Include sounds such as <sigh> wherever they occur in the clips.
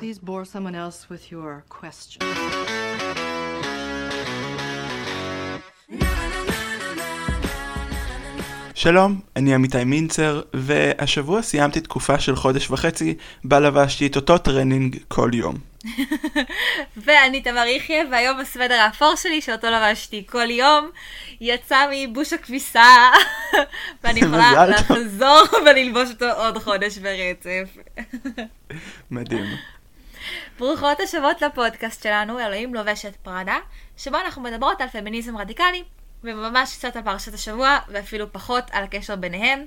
Please bore someone else with your question. שלום, אני עמיתי מינצר, והשבוע סיימתי תקופה של חודש וחצי בה לבשתי את אותו טרנינג כל יום. <laughs> ואני תמר יחיא, והיום הסוודר האפור שלי, שאותו לבשתי כל יום, יצא מייבוש הכביסה, <laughs> ואני יכולה. לחזור וללבוש אותו עוד חודש ברצף. מדהים. ברוכות השבות לפודקאסט שלנו, אלוהים לובשת פראדה, שבו אנחנו מדברות על פמיניזם רדיקלי, וממש קצת על פרשת השבוע, ואפילו פחות על הקשר ביניהם.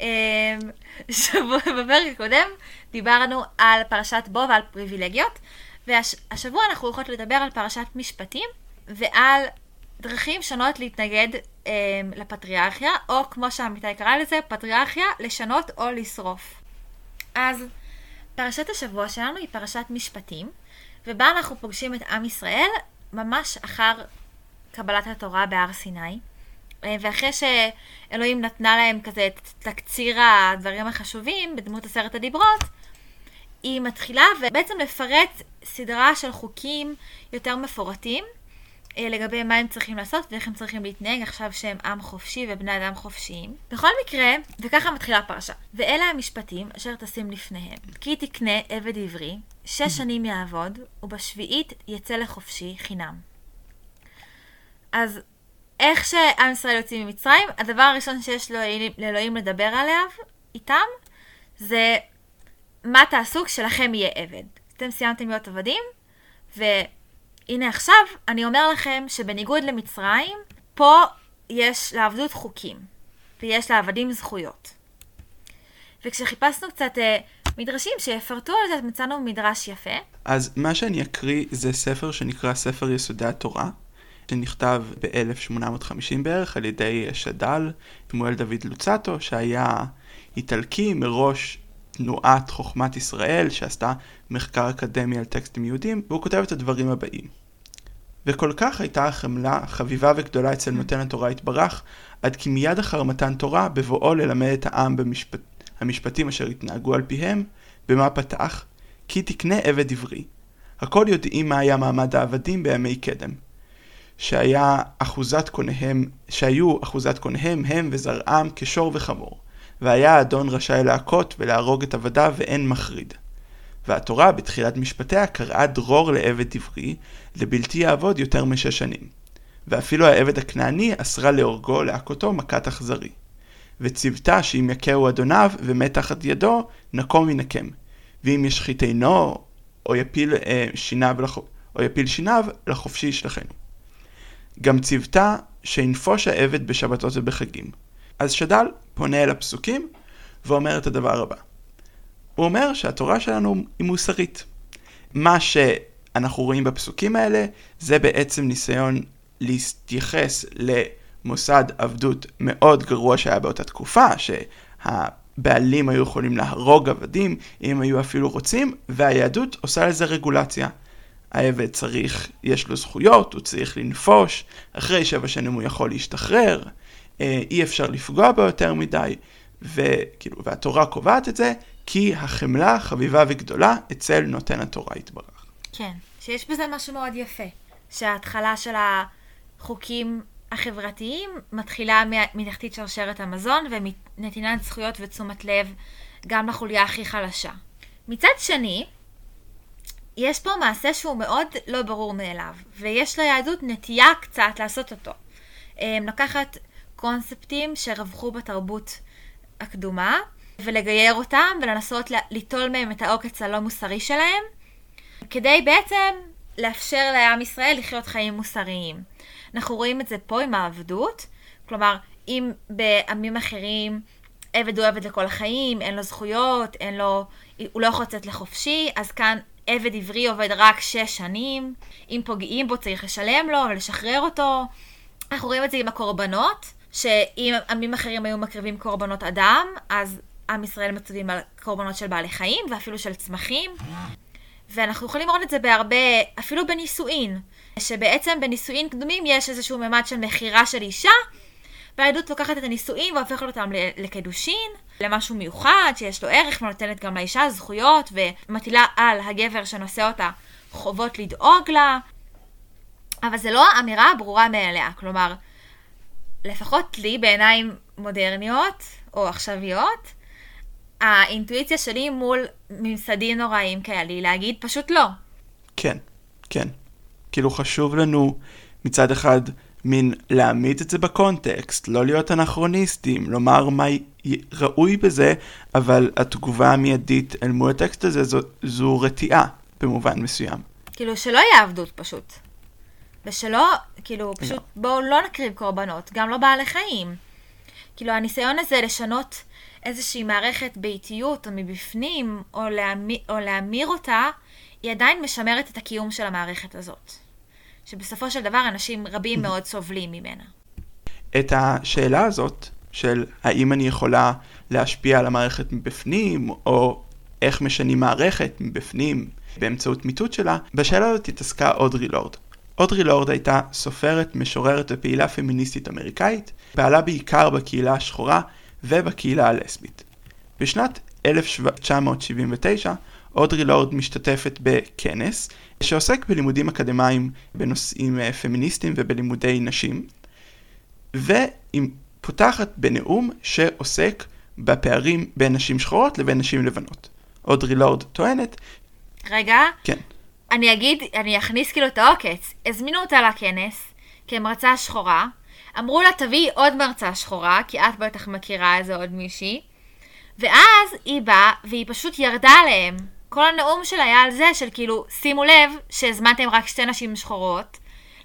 אמ, שבוע, <laughs> בפרק הקודם דיברנו על פרשת בו ועל פריבילגיות, והשבוע אנחנו הולכות לדבר על פרשת משפטים, ועל דרכים שונות להתנגד אמ, לפטריארכיה, או כמו שעמיתי קרא לזה, פטריארכיה, לשנות או לשרוף. אז פרשת השבוע שלנו היא פרשת משפטים, ובה אנחנו פוגשים את עם ישראל ממש אחר קבלת התורה בהר סיני. אה, ואחרי שאלוהים נתנה להם כזה את תקציר הדברים החשובים בדמות עשרת הדיברות, היא מתחילה ובעצם לפרט סדרה של חוקים יותר מפורטים לגבי מה הם צריכים לעשות ואיך הם צריכים להתנהג עכשיו שהם עם חופשי ובני אדם חופשיים. בכל מקרה, וככה מתחילה הפרשה. ואלה המשפטים אשר תשים לפניהם. כי תקנה עבד עברי, שש שנים יעבוד, ובשביעית יצא לחופשי חינם. אז איך שעם ישראל יוצאים ממצרים, הדבר הראשון שיש לאלוהים, לדבר עליו, איתם, זה מה תעשו כשלכם יהיה עבד. אתם סיימתם להיות עבדים, והנה עכשיו אני אומר לכם שבניגוד למצרים, פה יש לעבדות חוקים, ויש לעבדים זכויות. וכשחיפשנו קצת אה, מדרשים שיפרטו על זה, מצאנו מדרש יפה. אז מה שאני אקריא זה ספר שנקרא ספר יסודי התורה, שנכתב ב-1850 בערך על ידי שד"ל, שמואל דוד לוצטו, שהיה איטלקי מראש תנועת חוכמת ישראל, שעשתה מחקר אקדמי על טקסטים יהודים, והוא כותב את הדברים הבאים. וכל כך הייתה החמלה חביבה וגדולה אצל נותן התורה יתברך, עד כי מיד אחר מתן תורה, בבואו ללמד את העם במשפט... המשפטים אשר התנהגו על פיהם, במה פתח? כי תקנה עבד עברי. הכל יודעים מה היה מעמד העבדים בימי קדם. שהיה אחוזת קוניהם, שהיו אחוזת קוניהם הם וזרעם כשור וחמור. והיה האדון רשאי להכות ולהרוג את עבדיו ואין מחריד. והתורה בתחילת משפטיה קראה דרור לעבד עברי, לבלתי יעבוד יותר משש שנים. ואפילו העבד הכנעני אסרה להורגו להכותו מכת אכזרי. וציוותה שאם יכהו אדוניו ומת תחת ידו, נקום ינקם. ואם ישחית עינו, או יפיל, אה, שיניו, לח... או יפיל שיניו, לחופשי ישלחנו. גם ציוותה שינפוש העבד בשבתות ובחגים. אז שד"ל פונה אל הפסוקים ואומר את הדבר הבא. הוא אומר שהתורה שלנו היא מוסרית. מה שאנחנו רואים בפסוקים האלה זה בעצם ניסיון להתייחס למוסד עבדות מאוד גרוע שהיה באותה תקופה, שהבעלים היו יכולים להרוג עבדים אם היו אפילו רוצים, והיהדות עושה לזה רגולציה. העבד צריך, יש לו זכויות, הוא צריך לנפוש, אחרי שבע שנים הוא יכול להשתחרר, אה, אי אפשר לפגוע בו יותר מדי, וכאילו, והתורה קובעת את זה, כי החמלה חביבה וגדולה אצל נותן התורה יתברך. כן, שיש בזה משהו מאוד יפה, שההתחלה של החוקים החברתיים מתחילה מתחתית שרשרת המזון ומנתינת זכויות ותשומת לב גם לחוליה הכי חלשה. מצד שני, יש פה מעשה שהוא מאוד לא ברור מאליו, ויש ליהדות נטייה קצת לעשות אותו. הם לקחת קונספטים שרווחו בתרבות הקדומה, ולגייר אותם, ולנסות ליטול מהם את העוקץ הלא מוסרי שלהם, כדי בעצם לאפשר לעם ישראל לחיות חיים מוסריים. אנחנו רואים את זה פה עם העבדות, כלומר, אם בעמים אחרים עבד הוא עבד לכל החיים, אין לו זכויות, אין לו, הוא לא יכול לצאת לחופשי, אז כאן עבד עברי עובד רק שש שנים, אם פוגעים בו צריך לשלם לו ולשחרר אותו. אנחנו רואים את זה עם הקורבנות, שאם עמים אחרים היו מקריבים קורבנות אדם, אז עם ישראל מצווים על קורבנות של בעלי חיים ואפילו של צמחים. ואנחנו יכולים לראות את זה בהרבה, אפילו בנישואין, שבעצם בנישואין קדומים יש איזשהו ממד של מכירה של אישה, והעדות לוקחת את הנישואין והופכת אותם לקדושין, למשהו מיוחד, שיש לו ערך ונותנת גם לאישה זכויות, ומטילה על הגבר שנושא אותה חובות לדאוג לה, אבל זה לא אמירה ברורה מאליה. כלומר, לפחות לי בעיניים מודרניות או עכשוויות, האינטואיציה שלי מול ממסדים נוראים כאלה היא להגיד פשוט לא. כן, כן. כאילו חשוב לנו מצד אחד מין להעמיד את זה בקונטקסט, לא להיות אנכרוניסטים, לומר מה ראוי בזה, אבל התגובה המיידית אל מול הטקסט הזה זו, זו רתיעה במובן מסוים. כאילו שלא יהיה עבדות פשוט. ושלא, כאילו, פשוט לא. בואו לא נקריב קורבנות, גם לא בעלי חיים. כאילו, הניסיון הזה לשנות איזושהי מערכת באיטיות או מבפנים, או, להמיר, או להמיר אותה, היא עדיין משמרת את הקיום של המערכת הזאת. שבסופו של דבר אנשים רבים מאוד סובלים ממנה. את השאלה הזאת, של האם אני יכולה להשפיע על המערכת מבפנים, או איך משנים מערכת מבפנים באמצעות מיטוט שלה, בשאלה הזאת התעסקה אודרי לורד. אודרי לורד הייתה סופרת, משוררת ופעילה פמיניסטית אמריקאית, פעלה בעיקר בקהילה השחורה ובקהילה הלסבית. בשנת 1979 אודרי לורד משתתפת בכנס שעוסק בלימודים אקדמיים בנושאים אה, פמיניסטיים ובלימודי נשים, והיא פותחת בנאום שעוסק בפערים בין נשים שחורות לבין נשים לבנות. אודרי לורד טוענת... רגע. כן. אני אגיד, אני אכניס כאילו את העוקץ. הזמינו אותה לכנס כמרצה שחורה, אמרו לה תביאי עוד מרצה שחורה, כי את בטח מכירה איזה עוד מישהי, ואז היא באה והיא פשוט ירדה עליהם. כל הנאום שלה היה על זה של כאילו, שימו לב שהזמנתם רק שתי נשים שחורות,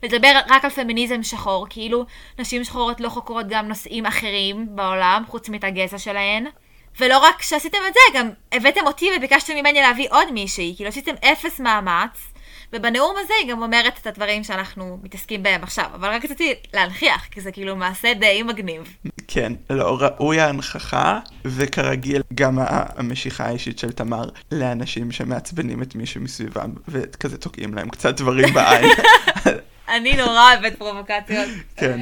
לדבר רק על פמיניזם שחור, כאילו נשים שחורות לא חוקרות גם נושאים אחרים בעולם, חוץ מאת הגזע שלהן. ולא רק שעשיתם את זה, גם הבאתם אותי וביקשתם ממני להביא עוד מישהי, כאילו עשיתם אפס מאמץ, ובנאום הזה היא גם אומרת את הדברים שאנחנו מתעסקים בהם עכשיו, אבל רק רציתי להנכיח, כי זה כאילו מעשה די מגניב. כן, לא, ראוי ההנכחה, וכרגיל גם המשיכה האישית של תמר לאנשים שמעצבנים את מישהו מסביבם, וכזה תוקעים להם קצת דברים בעין. <laughs> אני נורא אוהבת פרובוקציות. כן.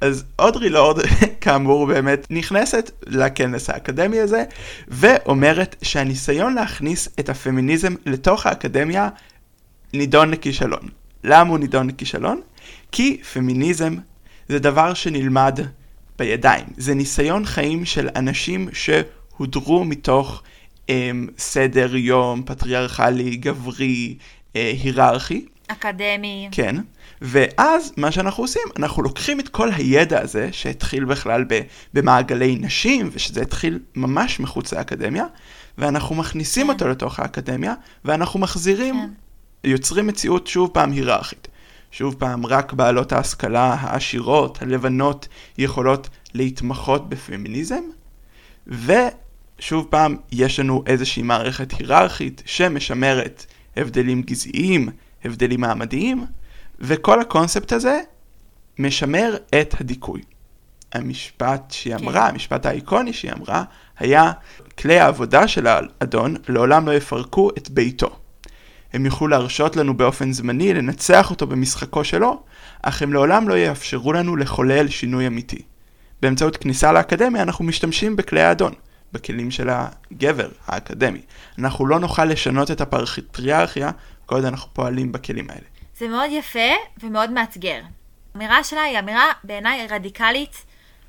אז אודרי לורד, <laughs> כאמור, באמת נכנסת לכנס האקדמי הזה, ואומרת שהניסיון להכניס את הפמיניזם לתוך האקדמיה נידון לכישלון. למה הוא נידון לכישלון? כי פמיניזם זה דבר שנלמד בידיים. זה ניסיון חיים של אנשים שהודרו מתוך אמ, סדר יום פטריארכלי, גברי, אה, היררכי. אקדמי. כן. ואז מה שאנחנו עושים, אנחנו לוקחים את כל הידע הזה, שהתחיל בכלל במעגלי נשים, ושזה התחיל ממש מחוץ לאקדמיה, ואנחנו מכניסים כן. אותו לתוך האקדמיה, ואנחנו מחזירים, כן. יוצרים מציאות שוב פעם היררכית. שוב פעם, רק בעלות ההשכלה העשירות, הלבנות, יכולות להתמחות בפמיניזם, ושוב פעם, יש לנו איזושהי מערכת היררכית שמשמרת הבדלים גזעיים, הבדלים מעמדיים, וכל הקונספט הזה משמר את הדיכוי. המשפט שהיא. אמרה, כן. המשפט האיקוני שהיא אמרה, היה כלי העבודה של האדון לעולם לא יפרקו את ביתו. הם יוכלו להרשות לנו באופן זמני לנצח אותו במשחקו שלו, אך הם לעולם לא יאפשרו לנו לחולל שינוי אמיתי. באמצעות כניסה לאקדמיה אנחנו משתמשים בכלי האדון, בכלים של הגבר האקדמי. אנחנו לא נוכל לשנות את הפטריארכיה כל עוד אנחנו פועלים בכלים האלה. זה מאוד יפה ומאוד מאתגר. האמירה שלה היא אמירה בעיניי רדיקלית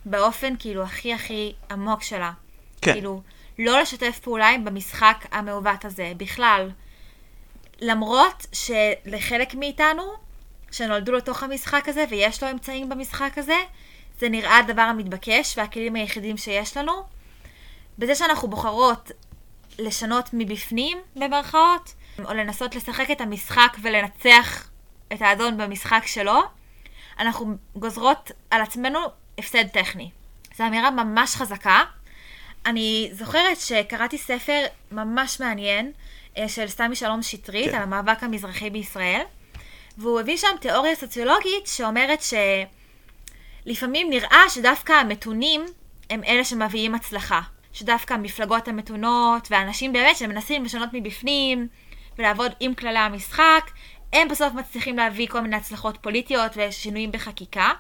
באופן כאילו הכי הכי עמוק שלה. כן. כאילו, לא לשתף פעולה במשחק המעוות הזה בכלל. למרות שלחלק מאיתנו, שנולדו לתוך המשחק הזה ויש לו אמצעים במשחק הזה, זה נראה הדבר המתבקש והכלים היחידים שיש לנו. בזה שאנחנו בוחרות לשנות מבפנים, במרכאות, או לנסות לשחק את המשחק ולנצח את האדון במשחק שלו, אנחנו גוזרות על עצמנו הפסד טכני. זו אמירה ממש חזקה. אני זוכרת שקראתי ספר ממש מעניין של סתמי שלום שטרית כן. על המאבק המזרחי בישראל, והוא הביא שם תיאוריה סוציולוגית שאומרת שלפעמים נראה שדווקא המתונים הם אלה שמביאים הצלחה. שדווקא המפלגות המתונות והאנשים באמת שמנסים לשנות מבפנים ולעבוד עם כללי המשחק, הם בסוף מצליחים להביא כל מיני הצלחות פוליטיות ושינויים בחקיקה.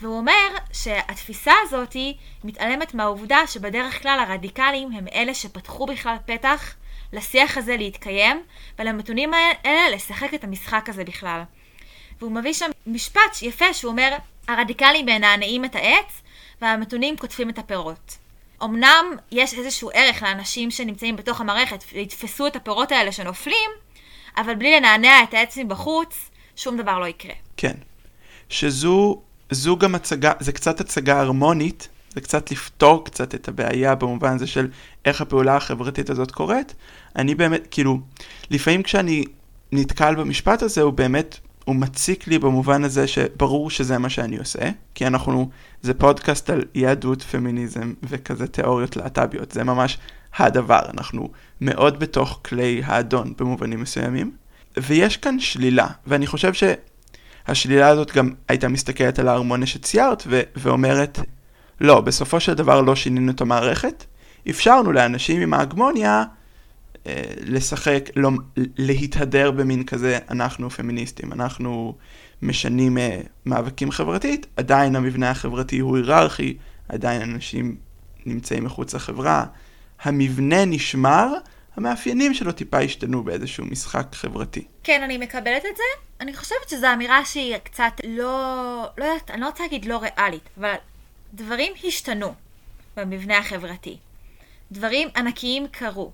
והוא אומר שהתפיסה הזאת מתעלמת מהעובדה שבדרך כלל הרדיקלים הם אלה שפתחו בכלל פתח לשיח הזה להתקיים, ולמתונים האלה לשחק את המשחק הזה בכלל. והוא מביא שם משפט יפה שהוא אומר, הרדיקלים מנענעים את העץ, והמתונים קוטפים את הפירות. אמנם יש איזשהו ערך לאנשים שנמצאים בתוך המערכת ויתפסו את הפירות האלה שנופלים, אבל בלי לנענע את העץ מבחוץ, שום דבר לא יקרה. כן. שזו זו גם הצגה, זה קצת הצגה הרמונית, זה קצת לפתור קצת את הבעיה במובן הזה של איך הפעולה החברתית הזאת קורית. אני באמת, כאילו, לפעמים כשאני נתקל במשפט הזה, הוא באמת, הוא מציק לי במובן הזה שברור שזה מה שאני עושה, כי אנחנו, זה פודקאסט על יהדות, פמיניזם וכזה תיאוריות להט"ביות, זה ממש הדבר, אנחנו מאוד בתוך כלי האדון במובנים מסוימים. ויש כאן שלילה, ואני חושב שהשלילה הזאת גם הייתה מסתכלת על ההרמוניה שציירת ו- ואומרת, לא, בסופו של דבר לא שינינו את המערכת, אפשרנו לאנשים עם ההגמוניה אה, לשחק, לא, להתהדר במין כזה, אנחנו פמיניסטים, אנחנו משנים אה, מאבקים חברתית, עדיין המבנה החברתי הוא היררכי, עדיין אנשים נמצאים מחוץ לחברה, המבנה נשמר, המאפיינים שלו טיפה השתנו באיזשהו משחק חברתי. כן, אני מקבלת את זה. אני חושבת שזו אמירה שהיא קצת לא, לא יודעת, אני לא רוצה להגיד לא ריאלית, אבל דברים השתנו במבנה החברתי. דברים ענקיים קרו.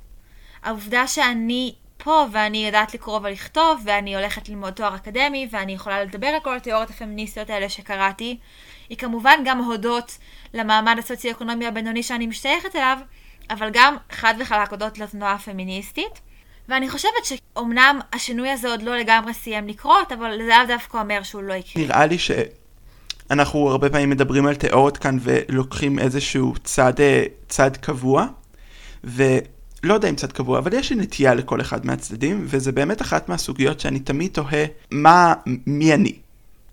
העובדה שאני פה ואני יודעת לקרוא ולכתוב ואני הולכת ללמוד תואר אקדמי ואני יכולה לדבר על כל התיאוריות הפמיניסטיות האלה שקראתי, היא כמובן גם הודות למעמד הסוציו-אקונומי הבינוני שאני משתייכת אליו, אבל גם חד וחלק הודות לתנועה הפמיניסטית. ואני חושבת שאומנם השינוי הזה עוד לא לגמרי סיים לקרות, אבל זה לאו דווקא אומר שהוא לא יקרה. נראה לי שאנחנו הרבה פעמים מדברים על תיאוריות כאן ולוקחים איזשהו צד, אה, צד קבוע, ולא יודע אם צד קבוע, אבל יש לי נטייה לכל אחד מהצדדים, וזה באמת אחת מהסוגיות שאני תמיד תוהה, מה, מי אני?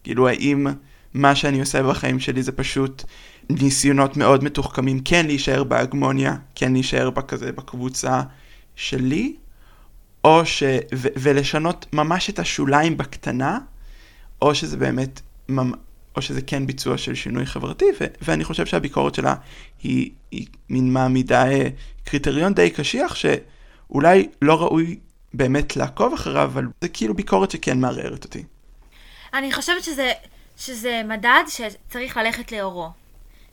כאילו, האם מה שאני עושה בחיים שלי זה פשוט ניסיונות מאוד מתוחכמים כן להישאר בהגמוניה, כן להישאר בכזה בקבוצה שלי, או ש... ו... ולשנות ממש את השוליים בקטנה, או שזה באמת, או שזה כן ביצוע של שינוי חברתי, ו... ואני חושב שהביקורת שלה היא, היא מין מעמידה אה, קריטריון די קשיח, שאולי לא ראוי באמת לעקוב אחריו, אבל זה כאילו ביקורת שכן מערערת אותי. אני חושבת שזה, שזה מדד שצריך ללכת לאורו.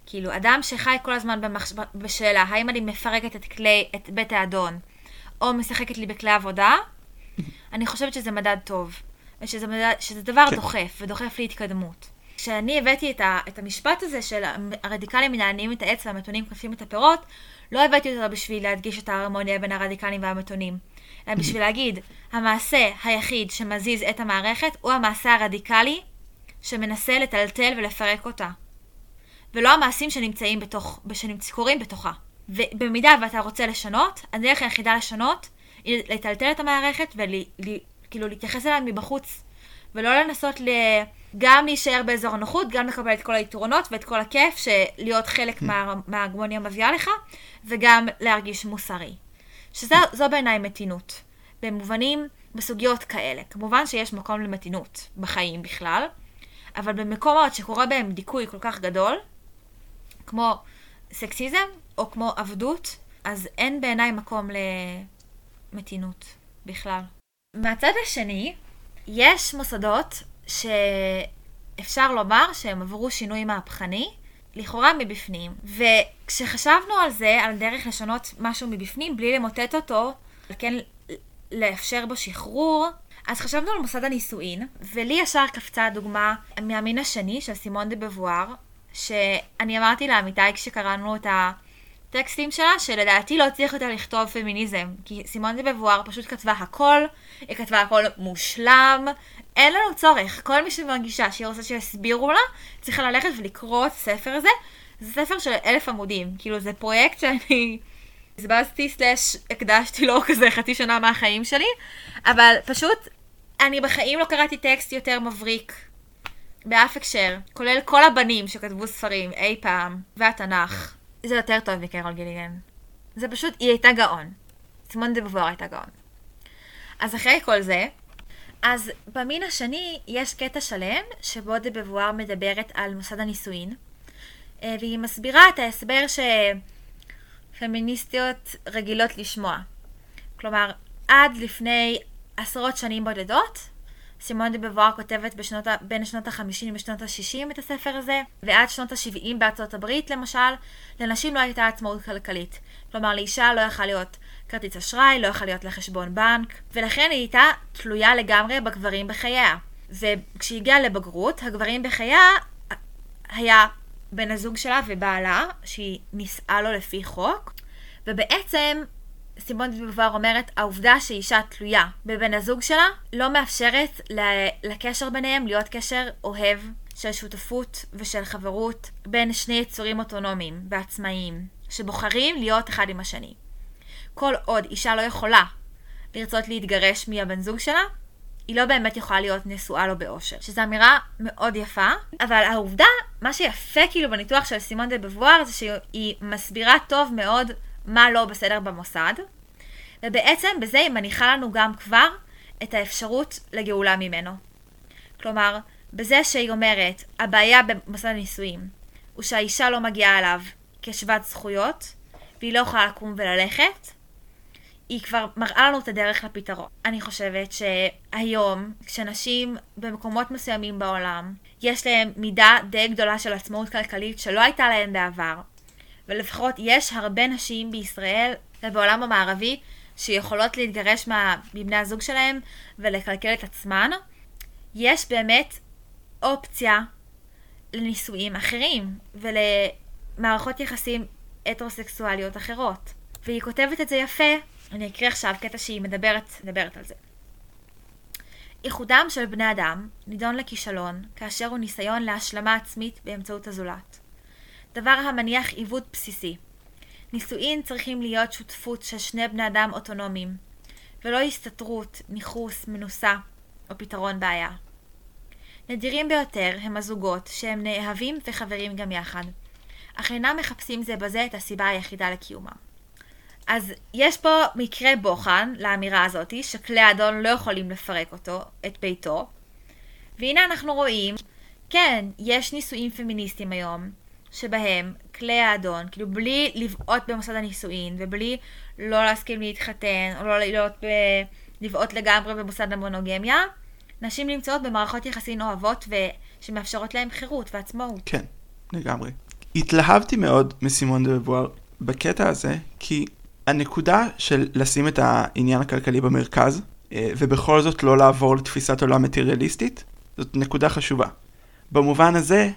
כאילו, אדם שחי כל הזמן במחש... בשאלה, האם אני מפרקת את כלי, את בית האדון, או משחקת לי בכלי עבודה, <laughs> אני חושבת שזה מדד טוב. ושזה מדד, שזה דבר כן. דוחף, ודוחף להתקדמות. כשאני הבאתי את, ה, את המשפט הזה של הרדיקלים מנענים את העץ והמתונים קופים את הפירות, לא הבאתי אותו בשביל להדגיש את ההרמוניה בין הרדיקלים והמתונים, אלא בשביל להגיד, המעשה היחיד שמזיז את המערכת הוא המעשה הרדיקלי שמנסה לטלטל ולפרק אותה. ולא המעשים שנמצאים בתוך, שקורים בתוכה. ובמידה ואתה רוצה לשנות, הדרך היחידה לשנות היא לטלטל את המערכת וכאילו להתייחס אליה מבחוץ, ולא לנסות ל... גם להישאר באזור הנוחות, גם לקבל את כל היתרונות ואת כל הכיף שלהיות חלק mm. מה, מההגמוניה מביאה לך, וגם להרגיש מוסרי. שזו בעיניי מתינות. במובנים, בסוגיות כאלה. כמובן שיש מקום למתינות בחיים בכלל, אבל במקומות שקורה בהם דיכוי כל כך גדול, כמו סקסיזם או כמו עבדות, אז אין בעיניי מקום למתינות בכלל. מהצד השני, יש מוסדות שאפשר לומר שהם עברו שינוי מהפכני, לכאורה מבפנים. וכשחשבנו על זה, על דרך לשנות משהו מבפנים, בלי למוטט אותו, כן לאפשר בו שחרור, אז חשבנו על מוסד הנישואין, ולי ישר קפצה דוגמה מהמין השני של סימון דה בבואר, שאני אמרתי לעמיתי כשקראנו את הטקסטים שלה, שלדעתי לא צריך יותר לכתוב פמיניזם, כי סימון דה בבואר פשוט כתבה הכל, היא כתבה הכל מושלם, אין לנו צורך. כל מי שמרגישה שהיא רוצה שיסבירו לה, צריכה ללכת ולקרוא את הספר הזה. זה ספר של אלף עמודים, כאילו זה פרויקט שאני הסבזתי סלאש הקדשתי לו <laughs> כזה חצי שנה מהחיים שלי, אבל פשוט אני בחיים לא קראתי טקסט יותר מבריק באף הקשר, כולל כל הבנים שכתבו ספרים אי פעם, והתנ"ך. זה יותר טוב מקרול גיליגן. זה פשוט, היא הייתה גאון. סימון דה בבואר הייתה גאון. אז אחרי כל זה, אז במין השני יש קטע שלם שבו דה בבואר מדברת על מוסד הנישואין, אה, והיא מסבירה את ההסבר שפמיניסטיות רגילות לשמוע. כלומר, עד לפני עשרות שנים בודדות, סימון דה בבואר כותבת בשנות, בין שנות ה-50 ושנות ה-60 את הספר הזה, ועד שנות ה-70 בארצות הברית למשל, לנשים לא הייתה עצמאות כלכלית. כלומר, לאישה לא יכלה להיות כרטיס אשראי, לא יכלה להיות לה חשבון בנק, ולכן היא הייתה תלויה לגמרי בגברים בחייה. וכשהיא הגיעה לבגרות, הגברים בחייה היה בן הזוג שלה ובעלה, שהיא נישאה לו לפי חוק, ובעצם סימון דה בובואר אומרת, העובדה שאישה תלויה בבן הזוג שלה לא מאפשרת לקשר ביניהם להיות קשר אוהב של שותפות ושל חברות בין שני יצורים אוטונומיים ועצמאיים, שבוחרים להיות אחד עם השני. כל עוד אישה לא יכולה לרצות להתגרש מהבן זוג שלה, היא לא באמת יכולה להיות נשואה לו באושר. שזו אמירה מאוד יפה, אבל העובדה, מה שיפה כאילו בניתוח של סימון דה בבואר, זה שהיא מסבירה טוב מאוד מה לא בסדר במוסד, ובעצם בזה היא מניחה לנו גם כבר את האפשרות לגאולה ממנו. כלומר, בזה שהיא אומרת, הבעיה במוסד הנישואים הוא שהאישה לא מגיעה אליו כשוות זכויות, והיא לא יכולה לקום וללכת, היא כבר מראה לנו את הדרך לפתרון. אני חושבת שהיום, כשנשים במקומות מסוימים בעולם, יש להם מידה די גדולה של עצמאות כלכלית שלא הייתה להן בעבר, ולפחות יש הרבה נשים בישראל ובעולם המערבי שיכולות להתגרש מבני הזוג שלהם ולקלקל את עצמן, יש באמת אופציה לנישואים אחרים ולמערכות יחסים הטרוסקסואליות אחרות. והיא כותבת את זה יפה, אני אקריא עכשיו קטע שהיא מדברת, מדברת על זה. איחודם של בני אדם נידון לכישלון כאשר הוא ניסיון להשלמה עצמית באמצעות הזולת. דבר המניח עיוות בסיסי. נישואין צריכים להיות שותפות של שני בני אדם אוטונומיים, ולא הסתתרות, ניכוס, מנוסה או פתרון בעיה. נדירים ביותר הם הזוגות שהם נאהבים וחברים גם יחד, אך אינם מחפשים זה בזה את הסיבה היחידה לקיומם. אז יש פה מקרה בוחן לאמירה הזאתי, שכלי האדון לא יכולים לפרק אותו, את ביתו, והנה אנחנו רואים, כן, יש נישואים פמיניסטיים היום, שבהם כלי האדון, כאילו בלי לבעוט במוסד הנישואין, ובלי לא להסכים להתחתן, או לא להיות ב... לבעוט לגמרי במוסד המונוגמיה, נשים נמצאות במערכות יחסים אוהבות ושמאפשרות להן חירות ועצמאות. כן, לגמרי. התלהבתי מאוד מסימון דה בבואר בקטע הזה, כי הנקודה של לשים את העניין הכלכלי במרכז, אה, ובכל זאת לא לעבור לתפיסת עולם מטריאליסטית, זאת נקודה חשובה. במובן הזה,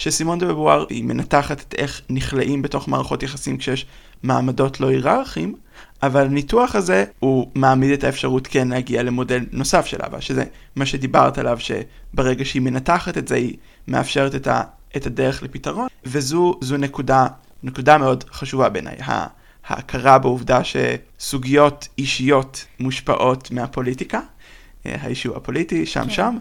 שסימון דה בבואר היא מנתחת את איך נכלאים בתוך מערכות יחסים כשיש מעמדות לא היררכיים, אבל הניתוח הזה הוא מעמיד את האפשרות כן להגיע למודל נוסף של אהבה, שזה מה שדיברת עליו, שברגע שהיא מנתחת את זה היא מאפשרת את, ה, את הדרך לפתרון, וזו נקודה, נקודה מאוד חשובה בעיניי. ההכרה בעובדה שסוגיות אישיות מושפעות מהפוליטיקה, אה, האישו הפוליטי, שם כן. שם,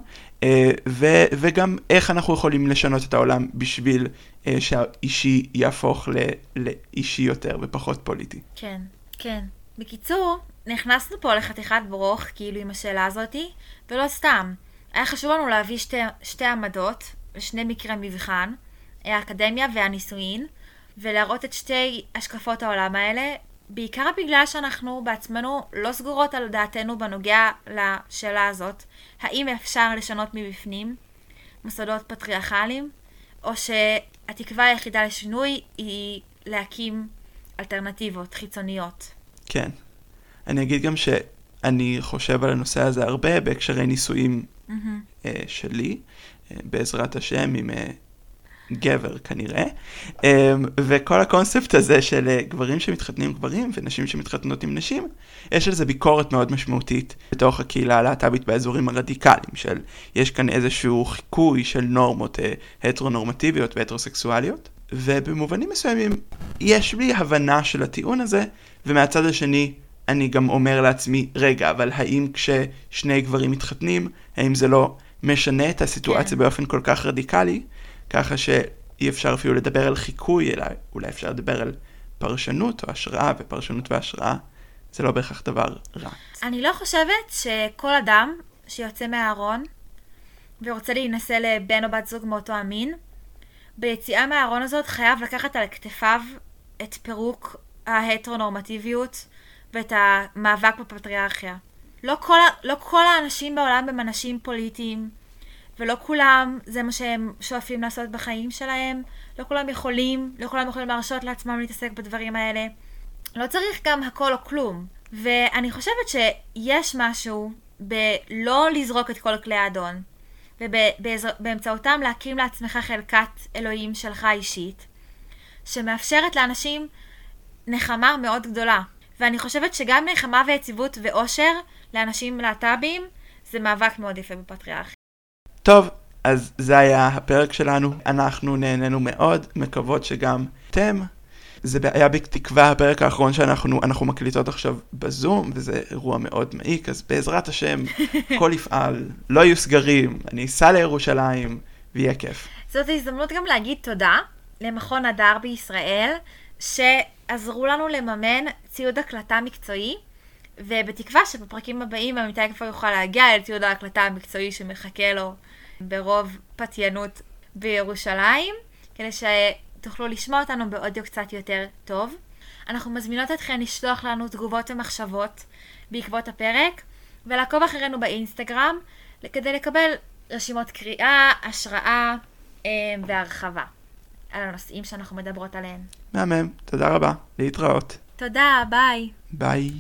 ו- וגם איך אנחנו יכולים לשנות את העולם בשביל אה, שהאישי יהפוך ל- לאישי יותר ופחות פוליטי. כן, כן. בקיצור, נכנסנו פה לחתיכת ברוך, כאילו עם השאלה הזאתי, ולא סתם. היה חשוב לנו להביא שתי, שתי עמדות, שני מקרי מבחן, האקדמיה והנישואין, ולהראות את שתי השקפות העולם האלה, בעיקר בגלל שאנחנו בעצמנו לא סגורות על דעתנו בנוגע לשאלה הזאת, האם אפשר לשנות מבפנים מוסדות פטריארכליים, או שהתקווה היחידה לשינוי היא להקים אלטרנטיבות חיצוניות. כן. אני אגיד גם שאני חושב על הנושא הזה הרבה בהקשרי נישואים mm-hmm. uh, שלי, uh, בעזרת השם, עם uh, גבר כנראה, אמ, וכל הקונספט הזה של אה, גברים שמתחתנים עם גברים ונשים שמתחתנות עם נשים, יש על זה ביקורת מאוד משמעותית בתוך הקהילה הלהט"בית באזורים הרדיקליים, של יש כאן איזשהו חיקוי של נורמות אה, הטרונורמטיביות והטרוסקסואליות, ובמובנים מסוימים יש לי הבנה של הטיעון הזה, ומהצד השני אני גם אומר לעצמי, רגע, אבל האם כששני גברים מתחתנים, האם זה לא משנה את הסיטואציה כן. באופן כל כך רדיקלי? ככה שאי אפשר אפילו לדבר על חיקוי, אלא אולי אפשר לדבר על פרשנות או השראה, ופרשנות והשראה זה לא בהכרח דבר רע. אני לא חושבת שכל אדם שיוצא מהארון ורוצה להינשא לבן או בת זוג מאותו המין, ביציאה מהארון הזאת חייב לקחת על כתפיו את פירוק ההטרונורמטיביות ואת המאבק בפטריארכיה. לא כל, לא כל האנשים בעולם הם אנשים פוליטיים, ולא כולם זה מה שהם שואפים לעשות בחיים שלהם, לא כולם יכולים, לא כולם יכולים להרשות לעצמם להתעסק בדברים האלה. לא צריך גם הכל או כלום. ואני חושבת שיש משהו בלא לזרוק את כל כלי האדון, ובאמצעותם להקים לעצמך חלקת אלוהים שלך אישית, שמאפשרת לאנשים נחמה מאוד גדולה. ואני חושבת שגם נחמה ויציבות ואושר לאנשים להט"בים זה מאבק מאוד יפה בפטריארכיה. טוב, אז זה היה הפרק שלנו, אנחנו נהנינו מאוד, מקוות שגם אתם. זה היה בתקווה הפרק האחרון שאנחנו אנחנו מקליטות עכשיו בזום, וזה אירוע מאוד מעיק, אז בעזרת השם, <laughs> הכל יפעל, לא יהיו סגרים, אני אסע לירושלים, ויהיה כיף. זאת הזדמנות גם להגיד תודה למכון הדר בישראל, שעזרו לנו לממן ציוד הקלטה מקצועי, ובתקווה שבפרקים הבאים עמיתי כבר יוכל להגיע אל ציוד ההקלטה המקצועי שמחכה לו ברוב פתיינות בירושלים, כדי שתוכלו לשמוע אותנו באודיו קצת יותר טוב. אנחנו מזמינות אתכן לשלוח לנו תגובות ומחשבות בעקבות הפרק, ולעקוב אחרינו באינסטגרם כדי לקבל רשימות קריאה, השראה אה, והרחבה על הנושאים שאנחנו מדברות עליהם. מהמם, תודה רבה, להתראות. תודה, ביי. ביי.